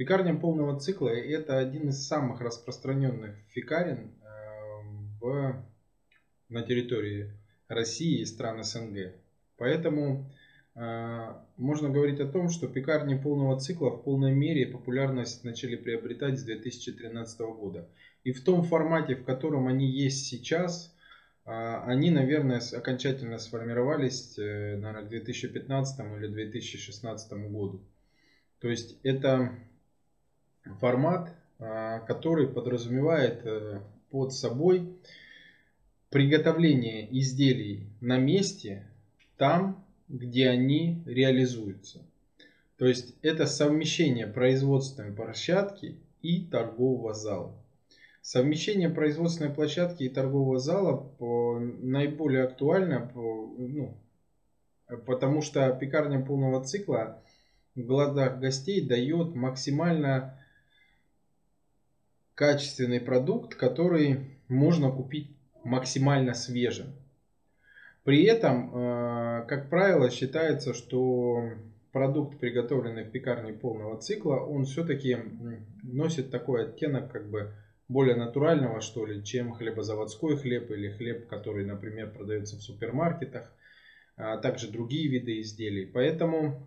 Пекарня полного цикла – это один из самых распространенных фекарен э, в, на территории России и стран СНГ. Поэтому э, можно говорить о том, что пекарни полного цикла в полной мере популярность начали приобретать с 2013 года. И в том формате, в котором они есть сейчас, э, они, наверное, окончательно сформировались, э, наверное, к 2015 или 2016 году. То есть это формат, э, который подразумевает э, под собой приготовление изделий на месте, там, где они реализуются. То есть это совмещение производственной площадки и торгового зала. Совмещение производственной площадки и торгового зала наиболее актуально, ну, потому что пекарня полного цикла в глазах гостей дает максимально качественный продукт, который можно купить максимально свежим. При этом, э, как правило, считается, что продукт, приготовленный в пекарне полного цикла, он все-таки носит такой оттенок как бы более натурального, что ли, чем хлебозаводской хлеб или хлеб, который, например, продается в супермаркетах, а также другие виды изделий. Поэтому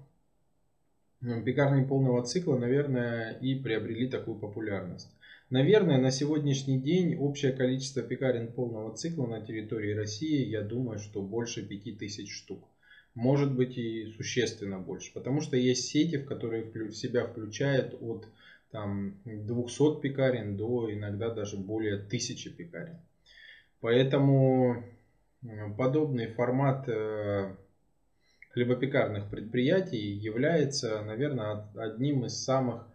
пекарни полного цикла, наверное, и приобрели такую популярность. Наверное, на сегодняшний день общее количество пекарен полного цикла на территории России, я думаю, что больше 5000 штук. Может быть и существенно больше. Потому что есть сети, в которые в себя включают от там, 200 пекарен до иногда даже более 1000 пекарен. Поэтому подобный формат э, хлебопекарных предприятий является, наверное, одним из самых Э,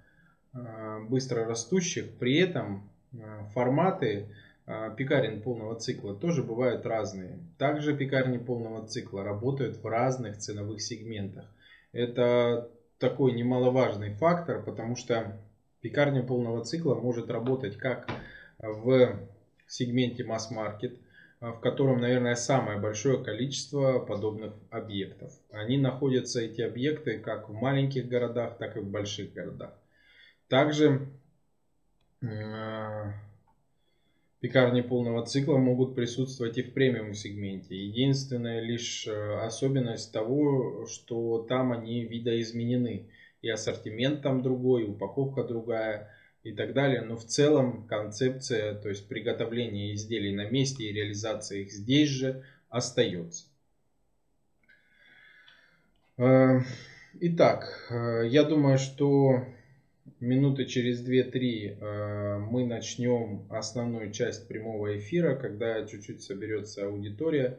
быстро растущих. При этом э, форматы э, пекарен полного цикла тоже бывают разные. Также пекарни полного цикла работают в разных ценовых сегментах. Это такой немаловажный фактор, потому что пекарня полного цикла может работать как в сегменте масс-маркет, в котором, наверное, самое большое количество подобных объектов. Они находятся, эти объекты, как в маленьких городах, так и в больших городах. Также э, пекарни полного цикла могут присутствовать и в премиум сегменте. Единственная лишь э, особенность того, что там они видоизменены. И ассортимент там другой, и упаковка другая и так далее. Но в целом концепция, то есть приготовление изделий на месте и реализация их здесь же остается. Э, итак, я думаю, что минуты через 2-3 э, мы начнем основную часть прямого эфира, когда чуть-чуть соберется аудитория.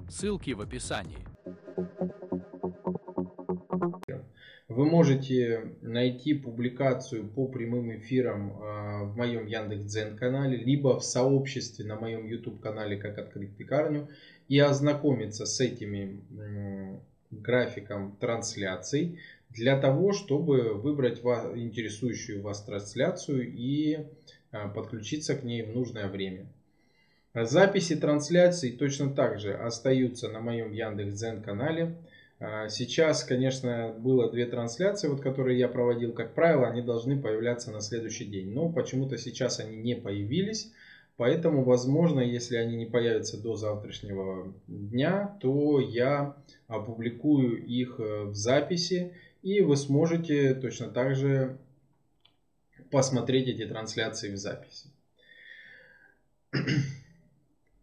ссылки в описании. Вы можете найти публикацию по прямым эфирам а, в моем Яндекс.Дзен канале, либо в сообществе на моем YouTube канале «Как открыть пекарню» и ознакомиться с этими графиком трансляций для того, чтобы выбрать интересующую вас трансляцию и а, подключиться к ней в нужное время. Записи трансляций точно так же остаются на моем Яндекс.Дзен канале. А, сейчас, конечно, было две трансляции, вот, которые я проводил, как правило, они должны появляться на следующий день. Но почему-то сейчас они не появились. Поэтому, возможно, если они не появятся до завтрашнего дня, то я опубликую их э, в записи. И вы сможете точно так же посмотреть эти трансляции в записи.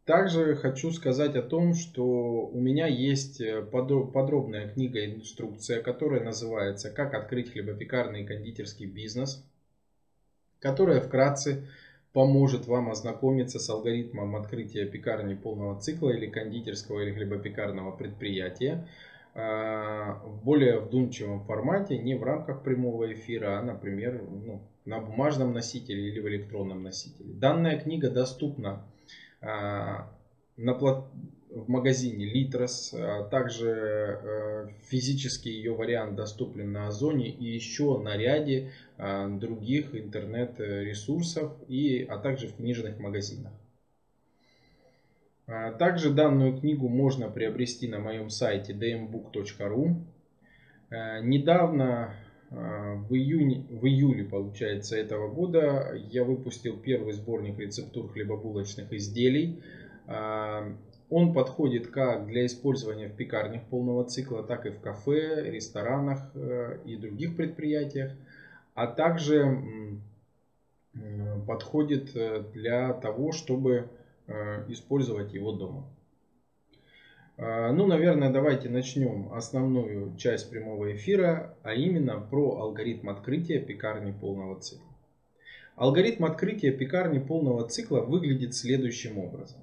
Также хочу сказать о том, что у меня есть э, подробная книга-инструкция, которая называется «Как открыть хлебопекарный и кондитерский бизнес», которая вкратце поможет вам ознакомиться с алгоритмом открытия пекарни полного цикла или кондитерского или хлебопекарного предприятия а, в более вдумчивом формате, не в рамках прямого эфира, а, например, ну, на бумажном носителе или в электронном носителе. Данная книга доступна на плат... в магазине Литрос, а также э, физически ее вариант доступен на Озоне и еще на ряде а, других интернет-ресурсов, и, а также в книжных магазинах. Также данную книгу можно приобрести на моем сайте dmbook.ru. Э, недавно а, в, июне, в июле, получается, этого года я выпустил первый сборник рецептур хлебобулочных изделий. А, он подходит как для использования в пекарнях полного цикла, так и в кафе, ресторанах э, и других предприятиях, а также подходит э, для того, чтобы э, использовать его дома. А, ну, наверное, давайте начнем основную часть прямого эфира, а именно про алгоритм открытия пекарни полного цикла. Алгоритм открытия пекарни полного цикла выглядит следующим образом.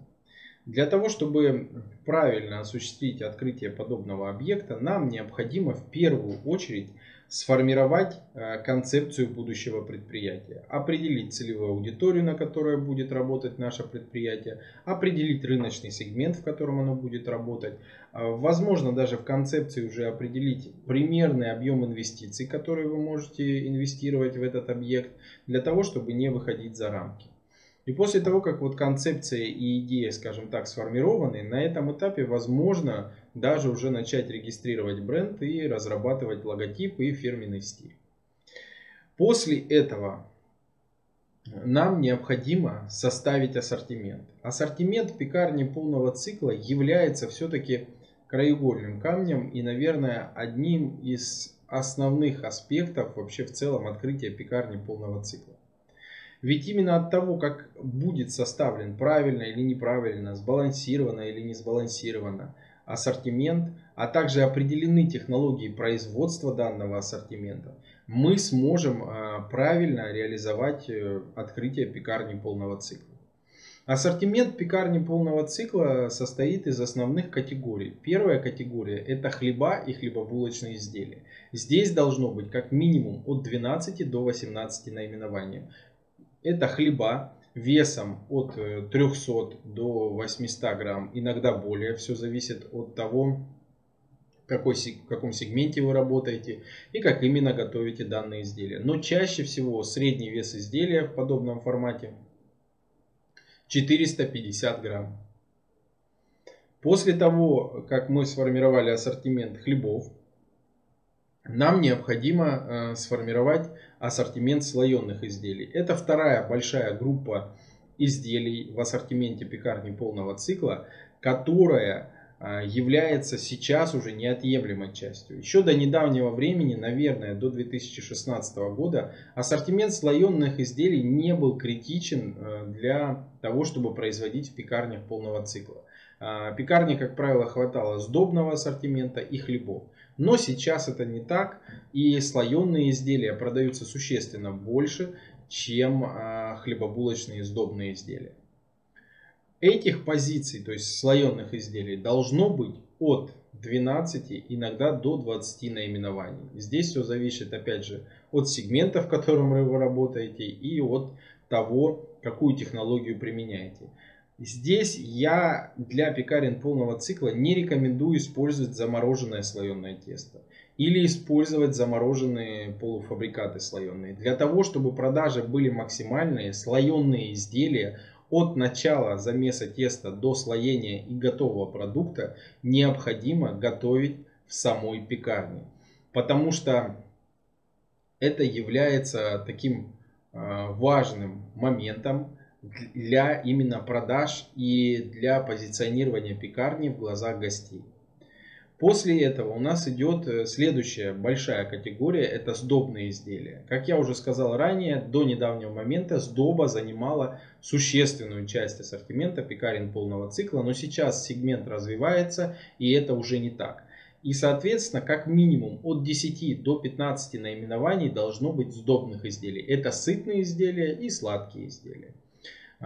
Для того, чтобы правильно осуществить открытие подобного объекта, нам необходимо в первую очередь сформировать э, концепцию будущего предприятия, определить целевую аудиторию, на которой будет работать наше предприятие, определить рыночный сегмент, в котором оно будет работать, а, возможно даже в концепции уже определить примерный объем инвестиций, которые вы можете инвестировать в этот объект, для того, чтобы не выходить за рамки. И после того, как вот концепция и идея, скажем так, сформированы, на этом этапе возможно даже уже начать регистрировать бренд и разрабатывать логотип и фирменный стиль. После этого нам необходимо составить ассортимент. Ассортимент пекарни полного цикла является все-таки краеугольным камнем и, наверное, одним из основных аспектов вообще в целом открытия пекарни полного цикла. Ведь именно от того, как будет составлен правильно или неправильно, сбалансированно или не сбалансированно ассортимент, а также определены технологии производства данного ассортимента, мы сможем а, правильно реализовать э, открытие пекарни полного цикла. Ассортимент пекарни полного цикла состоит из основных категорий. Первая категория это хлеба и хлебобулочные изделия. Здесь должно быть как минимум от 12 до 18 наименований. Это хлеба весом от 300 э, до 800 грамм, иногда более. Все зависит от того, какой, в каком сегменте вы работаете и как именно готовите данные изделия. Но чаще всего средний вес изделия в подобном формате 450 грамм. После того, как мы сформировали ассортимент хлебов, нам необходимо э, сформировать ассортимент слоеных изделий. Это вторая большая группа изделий в ассортименте пекарни полного цикла, которая э, является сейчас уже неотъемлемой частью. Еще до недавнего времени, наверное, до 2016 года, ассортимент слоеных изделий не был критичен э, для того, чтобы производить в пекарнях полного цикла. Пекарни, как правило, хватало сдобного ассортимента и хлебов. Но сейчас это не так, и слоеные изделия продаются существенно больше, чем а, хлебобулочные сдобные изделия. Этих позиций, то есть слоеных изделий, должно быть от 12, иногда до 20 наименований. Здесь все зависит, опять же, от сегмента, в котором вы работаете, и от того, какую технологию применяете. Здесь я для пекарен полного цикла не рекомендую использовать замороженное слоеное тесто или использовать замороженные полуфабрикаты слоеные. Для того, чтобы продажи были максимальные, слоеные изделия от начала замеса теста до слоения и готового продукта необходимо готовить в самой пекарне. Потому что это является таким а, важным моментом, для именно продаж и для позиционирования пекарни в глазах гостей. После этого у нас идет э, следующая большая категория, это сдобные изделия. Как я уже сказал ранее, до недавнего момента сдоба занимала существенную часть ассортимента пекарен полного цикла, но сейчас сегмент развивается и это уже не так. И соответственно, как минимум от 10 до 15 наименований должно быть сдобных изделий. Это сытные изделия и сладкие изделия.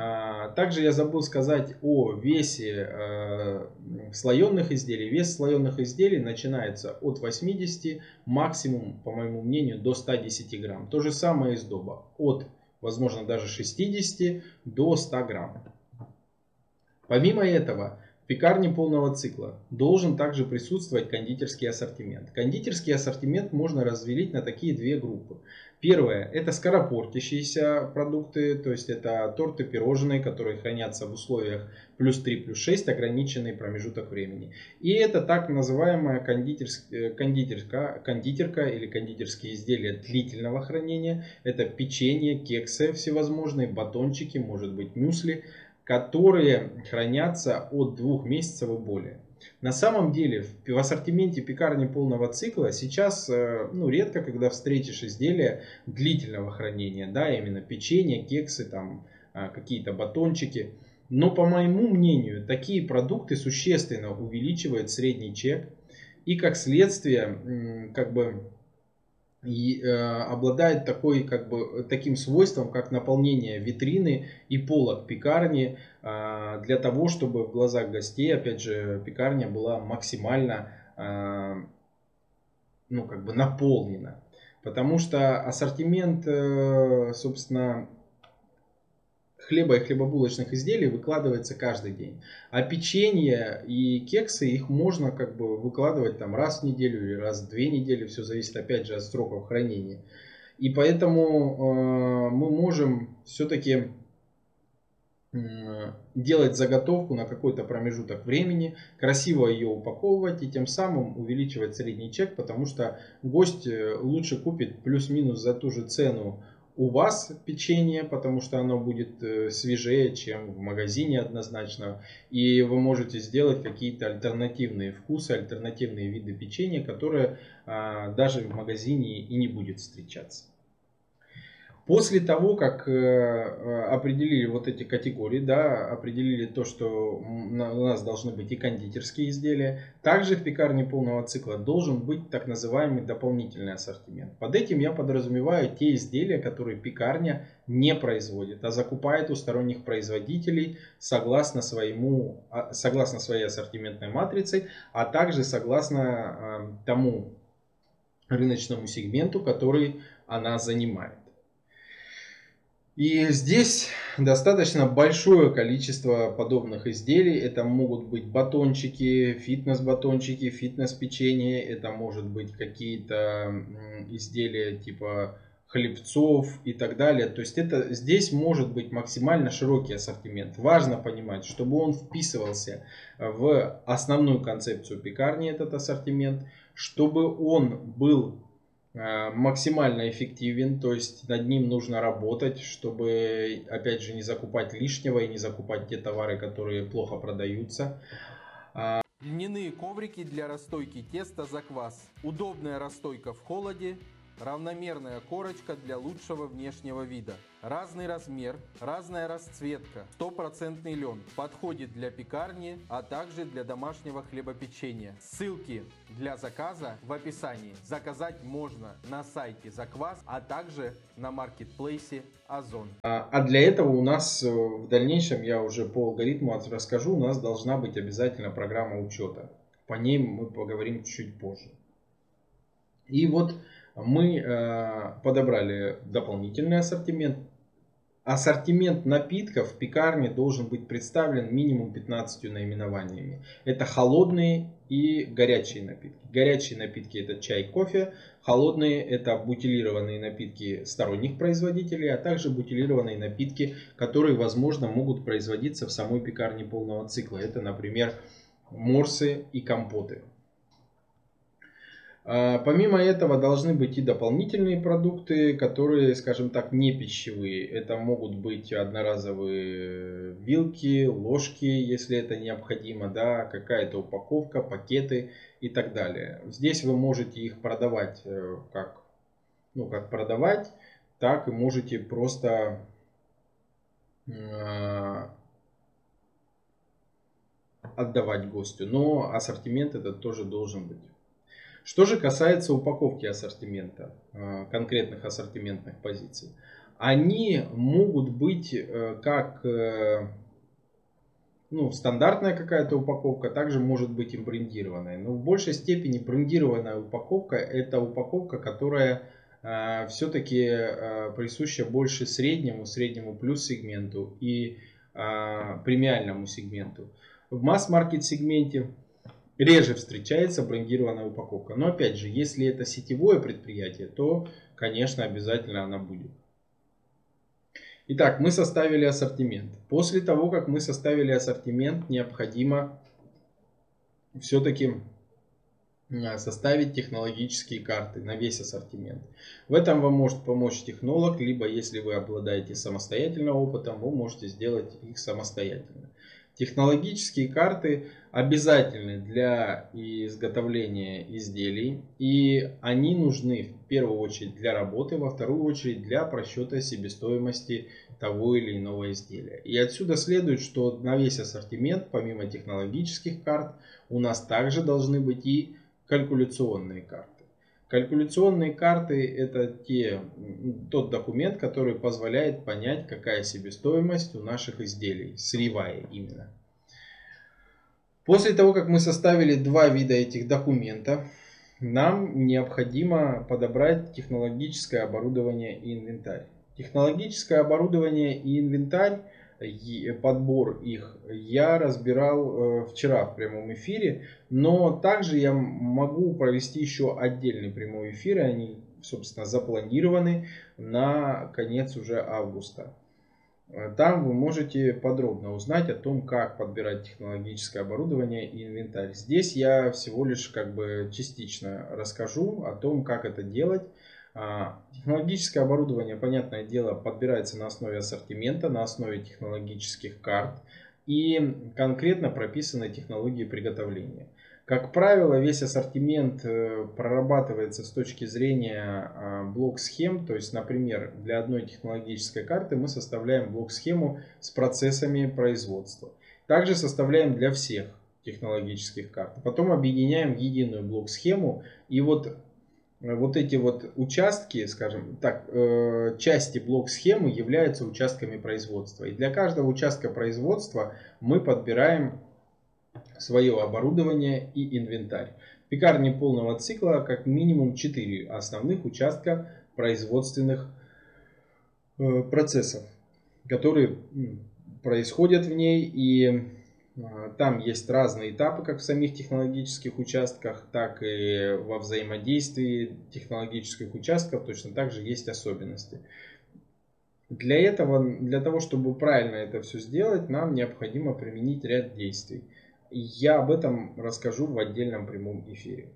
А, также я забыл сказать о весе э, слоеных изделий. Вес слоеных изделий начинается от 80, максимум, по моему мнению, до 110 грамм. То же самое из доба. От, возможно, даже 60 до 100 грамм. Помимо этого, в пекарне полного цикла должен также присутствовать кондитерский ассортимент. Кондитерский ассортимент можно разделить на такие две группы. Первое – это скоропортящиеся продукты, то есть это торты, пирожные, которые хранятся в условиях плюс 3, плюс 6, ограниченный промежуток времени. И это так называемая кондитерская, кондитерка, кондитерка или кондитерские изделия длительного хранения. Это печенье, кексы всевозможные, батончики, может быть мюсли, которые хранятся от двух месяцев и более. На самом деле в ассортименте пекарни полного цикла сейчас э, ну, редко, когда встретишь изделия длительного хранения, да, именно печенье, кексы, там а, какие-то батончики. Но по моему мнению, такие продукты существенно увеличивают средний чек и как следствие как бы и э, обладает такой, как бы, таким свойством, как наполнение витрины и полок пекарни э, для того, чтобы в глазах гостей, опять же, пекарня была максимально э, ну, как бы наполнена. Потому что ассортимент, э, собственно, хлеба и хлебобулочных изделий выкладывается каждый день. А печенье и кексы, их можно как бы выкладывать там раз в неделю или раз в две недели. Все зависит опять же от сроков хранения. И поэтому э, мы можем все-таки делать заготовку на какой-то промежуток времени, красиво ее упаковывать и тем самым увеличивать средний чек, потому что гость э, лучше купит плюс-минус за ту же цену у вас печенье, потому что оно будет э, свежее, чем в магазине однозначно. И вы можете сделать какие-то альтернативные вкусы, альтернативные виды печенья, которые а, даже в магазине и не будет встречаться. После того, как э, э, определили вот эти категории, да, определили то, что у нас должны быть и кондитерские изделия, также в пекарне полного цикла должен быть так называемый дополнительный ассортимент. Под этим я подразумеваю те изделия, которые пекарня не производит, а закупает у сторонних производителей согласно, своему, а, согласно своей ассортиментной матрице, а также согласно э, тому рыночному сегменту, который она занимает. И здесь достаточно большое количество подобных изделий. Это могут быть батончики, фитнес-батончики, фитнес-печенье. Это может быть какие-то изделия типа хлебцов и так далее. То есть это здесь может быть максимально широкий ассортимент. Важно понимать, чтобы он вписывался в основную концепцию пекарни, этот ассортимент, чтобы он был Э, максимально эффективен, то есть над ним нужно работать, чтобы, опять же, не закупать лишнего и не закупать те товары, которые плохо продаются. А, Льняные коврики для расстойки теста за квас. Удобная расстойка в холоде, равномерная корочка для лучшего внешнего вида. Разный размер, разная расцветка, стопроцентный лен. Подходит для пекарни, а также для домашнего хлебопечения. Ссылки для заказа в описании. Заказать можно на сайте Заквас, а также на маркетплейсе Озон. А, а для этого у нас э, в дальнейшем, я уже по алгоритму расскажу, у нас должна быть обязательно программа учета. По ней мы поговорим чуть позже. И вот мы э, подобрали дополнительный ассортимент. Ассортимент напитков в пекарне должен быть представлен минимум 15 наименованиями. Это холодные и горячие напитки. Горячие напитки это чай, кофе. Холодные это бутилированные напитки сторонних производителей, а также бутилированные напитки, которые, возможно, могут производиться в самой пекарне полного цикла. Это, например, морсы и компоты. А, помимо этого должны быть и дополнительные продукты, которые, скажем так, не пищевые. Это могут быть одноразовые вилки, ложки, если это необходимо, да, какая-то упаковка, пакеты и так далее. Здесь вы можете их продавать э, как, ну, как продавать, так и можете просто а, отдавать гостю. Но ассортимент этот тоже должен быть. Что же касается упаковки ассортимента, э, конкретных ассортиментных позиций. они могут быть э, как э, ну, стандартная какая-то упаковка, также может быть и. Но в большей степени брендированная упаковка это упаковка, которая все-таки присуща больше среднему, среднему плюс сегменту и премиальному сегменту. В масс-маркет сегменте реже встречается брендированная упаковка. Но опять же, если это сетевое предприятие, то, конечно, обязательно она будет. Итак, мы составили ассортимент. После того, как мы составили ассортимент, необходимо все-таки а, составить технологические карты на весь ассортимент. В этом вам может помочь технолог, либо если вы обладаете самостоятельным опытом, вы можете сделать их самостоятельно. Технологические карты обязательны для изготовления изделий и они нужны в первую очередь для работы, во вторую очередь для просчета себестоимости того или иного изделия. И отсюда следует, что на весь ассортимент, помимо технологических карт, у нас также должны быть и калькуляционные карты. Калькуляционные карты это те, тот документ, который позволяет понять, какая себестоимость у наших изделий, сырьевая именно. После того, как мы составили два вида этих документов, нам необходимо подобрать технологическое оборудование и инвентарь. Технологическое оборудование и инвентарь подбор их я разбирал э, вчера в прямом эфире, но также я могу провести еще отдельный прямой эфир, и они, собственно, запланированы на конец уже августа. Э, там вы можете подробно узнать о том, как подбирать технологическое оборудование и инвентарь. Здесь я всего лишь как бы частично расскажу о том, как это делать технологическое оборудование, понятное дело, подбирается на основе ассортимента, на основе технологических карт и конкретно прописаны технологии приготовления. Как правило, весь ассортимент э, прорабатывается с точки зрения а, блок-схем. То есть, например, для одной технологической карты мы составляем блок-схему с процессами производства. Также составляем для всех технологических карт. Потом объединяем в единую блок-схему. И вот вот эти вот участки, скажем так, э, части блок-схемы являются участками производства. И для каждого участка производства мы подбираем свое оборудование и инвентарь. В пекарне полного цикла как минимум 4 основных участка производственных э, процессов, которые происходят в ней и там есть разные этапы, как в самих технологических участках, так и во взаимодействии технологических участков точно так же есть особенности. Для этого, для того, чтобы правильно это все сделать, нам необходимо применить ряд действий. Я об этом расскажу в отдельном прямом эфире.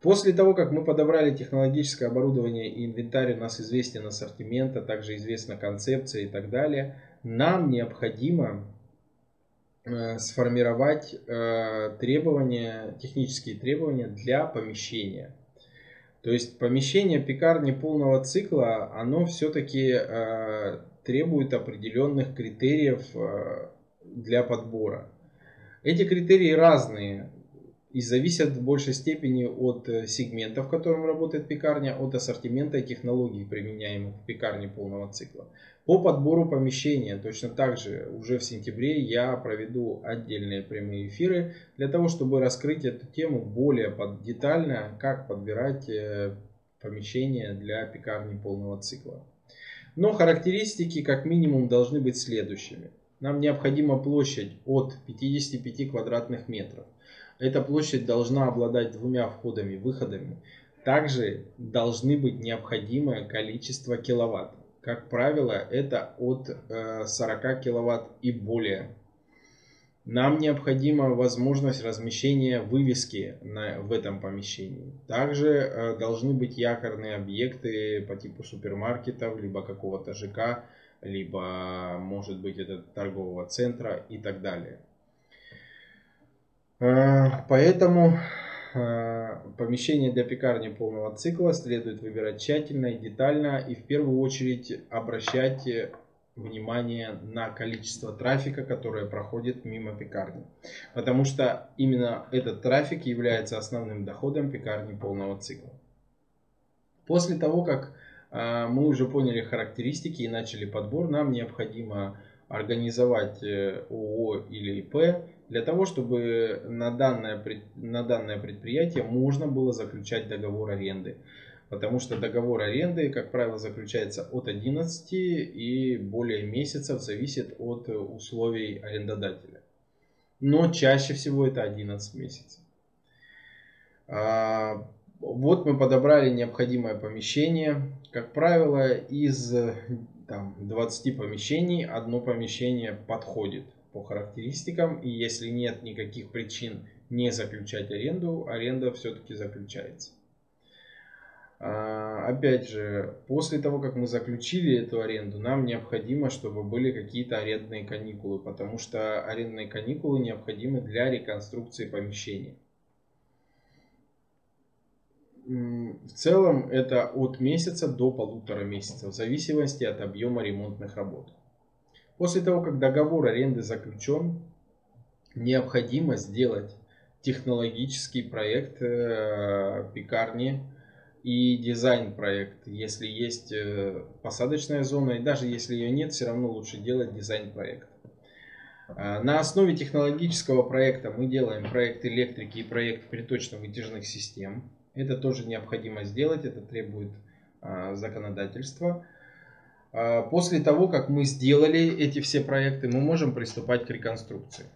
После того, как мы подобрали технологическое оборудование и инвентарь, у нас известен ассортимент, а также известна концепция и так далее, нам необходимо сформировать э, требования, технические требования для помещения. То есть помещение пекарни полного цикла, оно все-таки э, требует определенных критериев для подбора. Эти критерии разные и зависят в большей степени от сегмента, в котором работает пекарня, от ассортимента и технологий, применяемых в пекарне полного цикла. По подбору помещения точно так же уже в сентябре я проведу отдельные прямые эфиры для того, чтобы раскрыть эту тему более детально, как подбирать э, помещение для пекарни полного цикла. Но характеристики как минимум должны быть следующими. Нам необходима площадь от 55 квадратных метров. Эта площадь должна обладать двумя входами-выходами. Также должны быть необходимое количество киловатт. Как правило, это от 40 э, киловатт и более. Нам необходима возможность размещения вывески на, в этом помещении. Также э, должны быть якорные объекты по типу супермаркетов, либо какого-то ЖК, либо может быть это торгового центра и так далее. Э, поэтому Э, помещение для пекарни полного цикла следует выбирать тщательно и детально и в первую очередь обращать внимание на количество трафика, которое проходит мимо пекарни. Потому что именно этот трафик является основным доходом пекарни полного цикла. После того, как мы уже поняли характеристики и начали подбор. Нам необходимо организовать э, ООО или ИП для того, чтобы на данное, на данное предприятие можно было заключать договор аренды. Потому что договор аренды, как правило, заключается от 11 и более месяцев, зависит от условий арендодателя. Но чаще всего это 11 месяцев. А, вот мы подобрали необходимое помещение. Как правило, из там, 20 помещений одно помещение подходит по характеристикам. И если нет никаких причин не заключать аренду, аренда все-таки заключается. А, опять же, после того, как мы заключили эту аренду, нам необходимо, чтобы были какие-то арендные каникулы, потому что арендные каникулы необходимы для реконструкции помещения. В целом это от месяца до полутора месяцев, в зависимости от объема ремонтных работ. После того, как договор аренды заключен, необходимо сделать технологический проект э, пекарни и дизайн проект. Если есть э, посадочная зона, и даже если ее нет, все равно лучше делать дизайн проект. А, на основе технологического проекта мы делаем проект электрики и проект приточно-вытяжных систем. Это тоже необходимо сделать, это требует а, законодательства. А, после того, как мы сделали эти все проекты, мы можем приступать к реконструкции.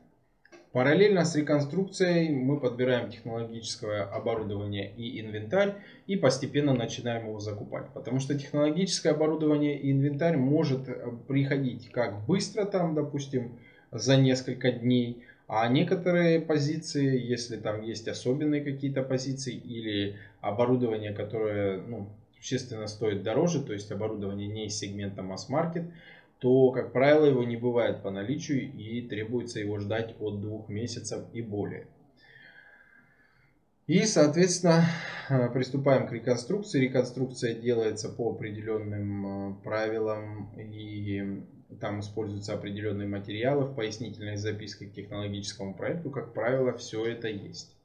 Параллельно с реконструкцией мы подбираем технологическое оборудование и инвентарь и постепенно начинаем его закупать. Потому что технологическое оборудование и инвентарь может э, приходить как быстро там, допустим, за несколько дней, а некоторые позиции, если там есть особенные какие-то позиции или оборудование, которое ну, существенно стоит дороже, то есть оборудование не из сегмента масс-маркет, то, как правило, его не бывает по наличию и требуется его ждать от двух месяцев и более. И, соответственно, э, приступаем к реконструкции. Реконструкция делается по определенным э, правилам и там используются определенные материалы в пояснительной записке к технологическому проекту. Как правило, все это есть.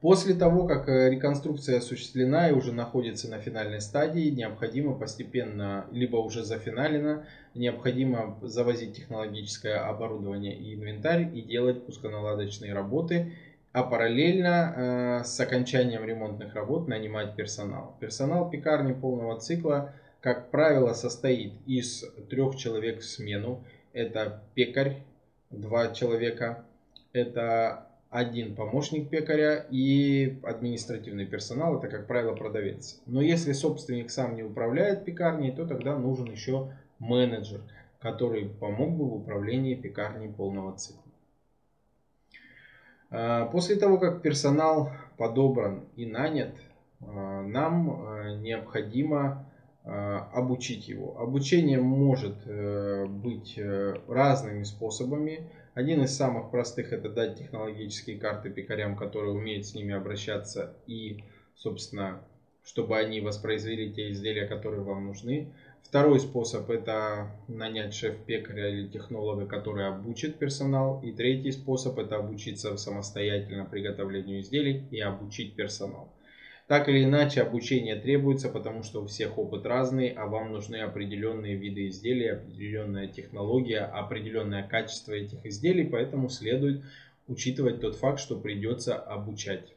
После того, как э, реконструкция осуществлена и уже находится на финальной стадии, необходимо постепенно, либо уже зафиналено, необходимо завозить технологическое оборудование и инвентарь и делать пусконаладочные работы, а параллельно э, с окончанием ремонтных работ нанимать персонал. Персонал пекарни полного цикла, как правило, состоит из трех человек в смену. Это пекарь, два человека, это один помощник пекаря и административный персонал, это, как правило, продавец. Но если собственник сам не управляет пекарней, то тогда нужен еще менеджер, который помог бы в управлении пекарней полного цикла. А, после того, как персонал подобран и нанят, а, нам а, необходимо обучить его. Обучение может э, быть э, разными способами. Один из самых простых это дать технологические карты пекарям, которые умеют с ними обращаться и, собственно, чтобы они воспроизвели те изделия, которые вам нужны. Второй способ это нанять шеф-пекаря или технолога, который обучит персонал. И третий способ это обучиться самостоятельно приготовлению изделий и обучить персонал. Так или иначе, обучение требуется, потому что у всех опыт разный, а вам нужны определенные виды изделий, определенная технология, определенное качество этих изделий, поэтому следует учитывать тот факт, что придется обучать.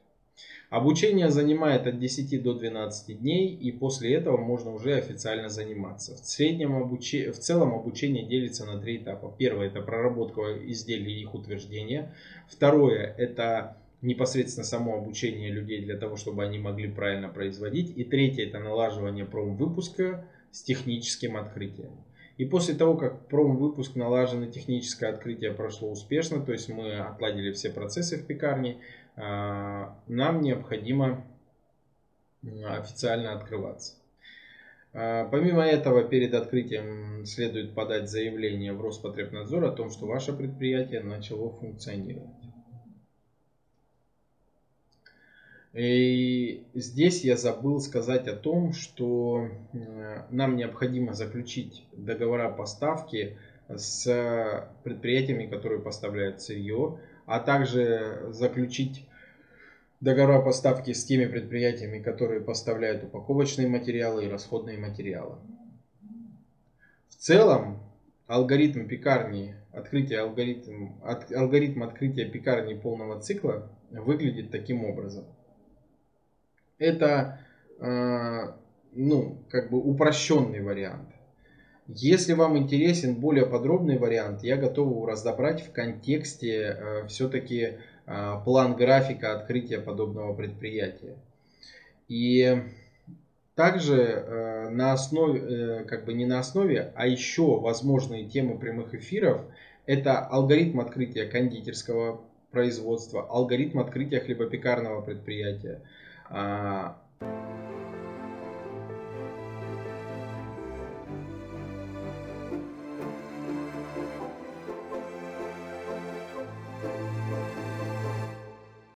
Обучение занимает от 10 до 12 дней, и после этого можно уже официально заниматься. В, среднем обуче... в целом обучение делится на три этапа. Первое это проработка изделий и их утверждение. Второе это непосредственно само обучение людей для того, чтобы они могли правильно производить. И третье это налаживание промвыпуска с техническим открытием. И после того, как промвыпуск налажено, техническое открытие прошло успешно, то есть мы отладили все процессы в пекарне, а, нам необходимо официально открываться. А, помимо этого, перед открытием следует подать заявление в Роспотребнадзор о том, что ваше предприятие начало функционировать. И здесь я забыл сказать о том, что э, нам необходимо заключить договора поставки с предприятиями, которые поставляют сырье, а также заключить договора поставки с теми предприятиями, которые поставляют упаковочные материалы и расходные материалы. В целом, алгоритм пекарни, открытие алгоритм, от, алгоритм открытия пекарни полного цикла выглядит таким образом. Это э, ну, как бы упрощенный вариант. Если вам интересен более подробный вариант, я готов его разобрать в контексте э, все-таки э, план графика открытия подобного предприятия. И также на основе, как бы не на основе, а еще возможные темы прямых эфиров, это алгоритм открытия кондитерского производства, алгоритм открытия хлебопекарного предприятия, э,